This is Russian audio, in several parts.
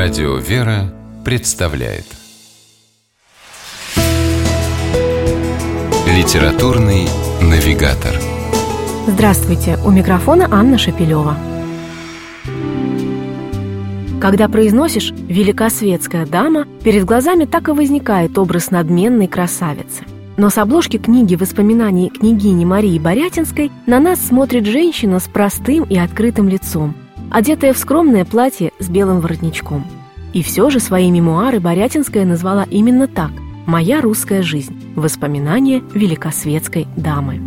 Радио «Вера» представляет Литературный навигатор Здравствуйте! У микрофона Анна Шапилева. Когда произносишь «великосветская дама», перед глазами так и возникает образ надменной красавицы. Но с обложки книги воспоминаний княгини Марии Борятинской на нас смотрит женщина с простым и открытым лицом – одетая в скромное платье с белым воротничком. И все же свои мемуары Борятинская назвала именно так «Моя русская жизнь. Воспоминания великосветской дамы».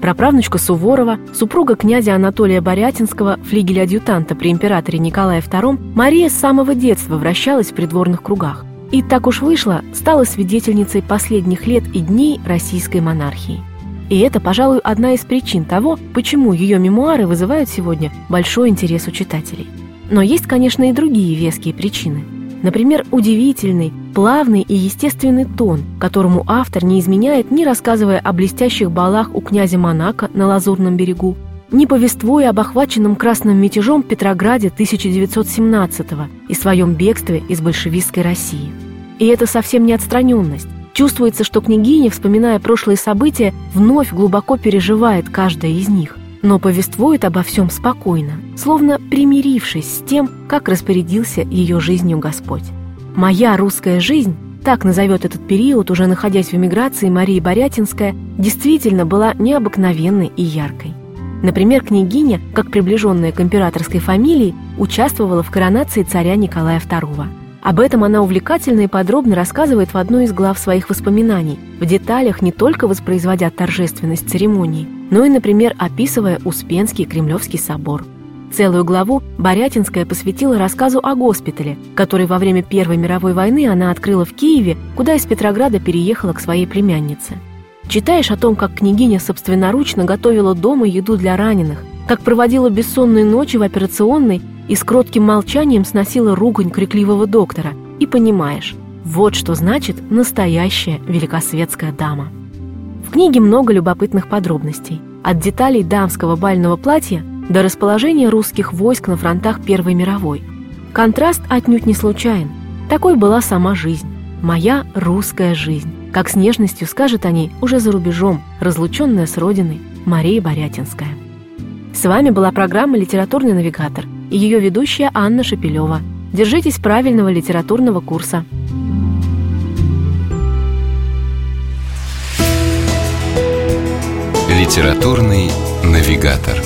Праправнучка Суворова, супруга князя Анатолия Борятинского, флигеля-адъютанта при императоре Николае II, Мария с самого детства вращалась в придворных кругах. И так уж вышло, стала свидетельницей последних лет и дней российской монархии. И это, пожалуй, одна из причин того, почему ее мемуары вызывают сегодня большой интерес у читателей. Но есть, конечно, и другие веские причины. Например, удивительный, плавный и естественный тон, которому автор не изменяет, ни рассказывая о блестящих балах у князя Монако на Лазурном берегу, не повествуя об охваченном красным мятежом Петрограде 1917-го и своем бегстве из большевистской России. И это совсем не отстраненность, Чувствуется, что княгиня, вспоминая прошлые события, вновь глубоко переживает каждое из них, но повествует обо всем спокойно, словно примирившись с тем, как распорядился ее жизнью Господь. «Моя русская жизнь» так назовет этот период, уже находясь в эмиграции, Мария Борятинская, действительно была необыкновенной и яркой. Например, княгиня, как приближенная к императорской фамилии, участвовала в коронации царя Николая II. Об этом она увлекательно и подробно рассказывает в одной из глав своих воспоминаний, в деталях не только воспроизводя торжественность церемонии, но и, например, описывая Успенский Кремлевский собор. Целую главу Борятинская посвятила рассказу о госпитале, который во время Первой мировой войны она открыла в Киеве, куда из Петрограда переехала к своей племяннице. Читаешь о том, как княгиня собственноручно готовила дома еду для раненых, как проводила бессонные ночи в операционной и с кротким молчанием сносила ругань крикливого доктора, и понимаешь, вот что значит настоящая великосветская дама. В книге много любопытных подробностей, от деталей дамского бального платья до расположения русских войск на фронтах Первой мировой. Контраст отнюдь не случайен. Такой была сама жизнь. Моя русская жизнь. Как с нежностью скажет о ней уже за рубежом, разлученная с родиной Мария Борятинская. С вами была программа «Литературный навигатор» и ее ведущая Анна Шапилева. Держитесь правильного литературного курса. Литературный навигатор.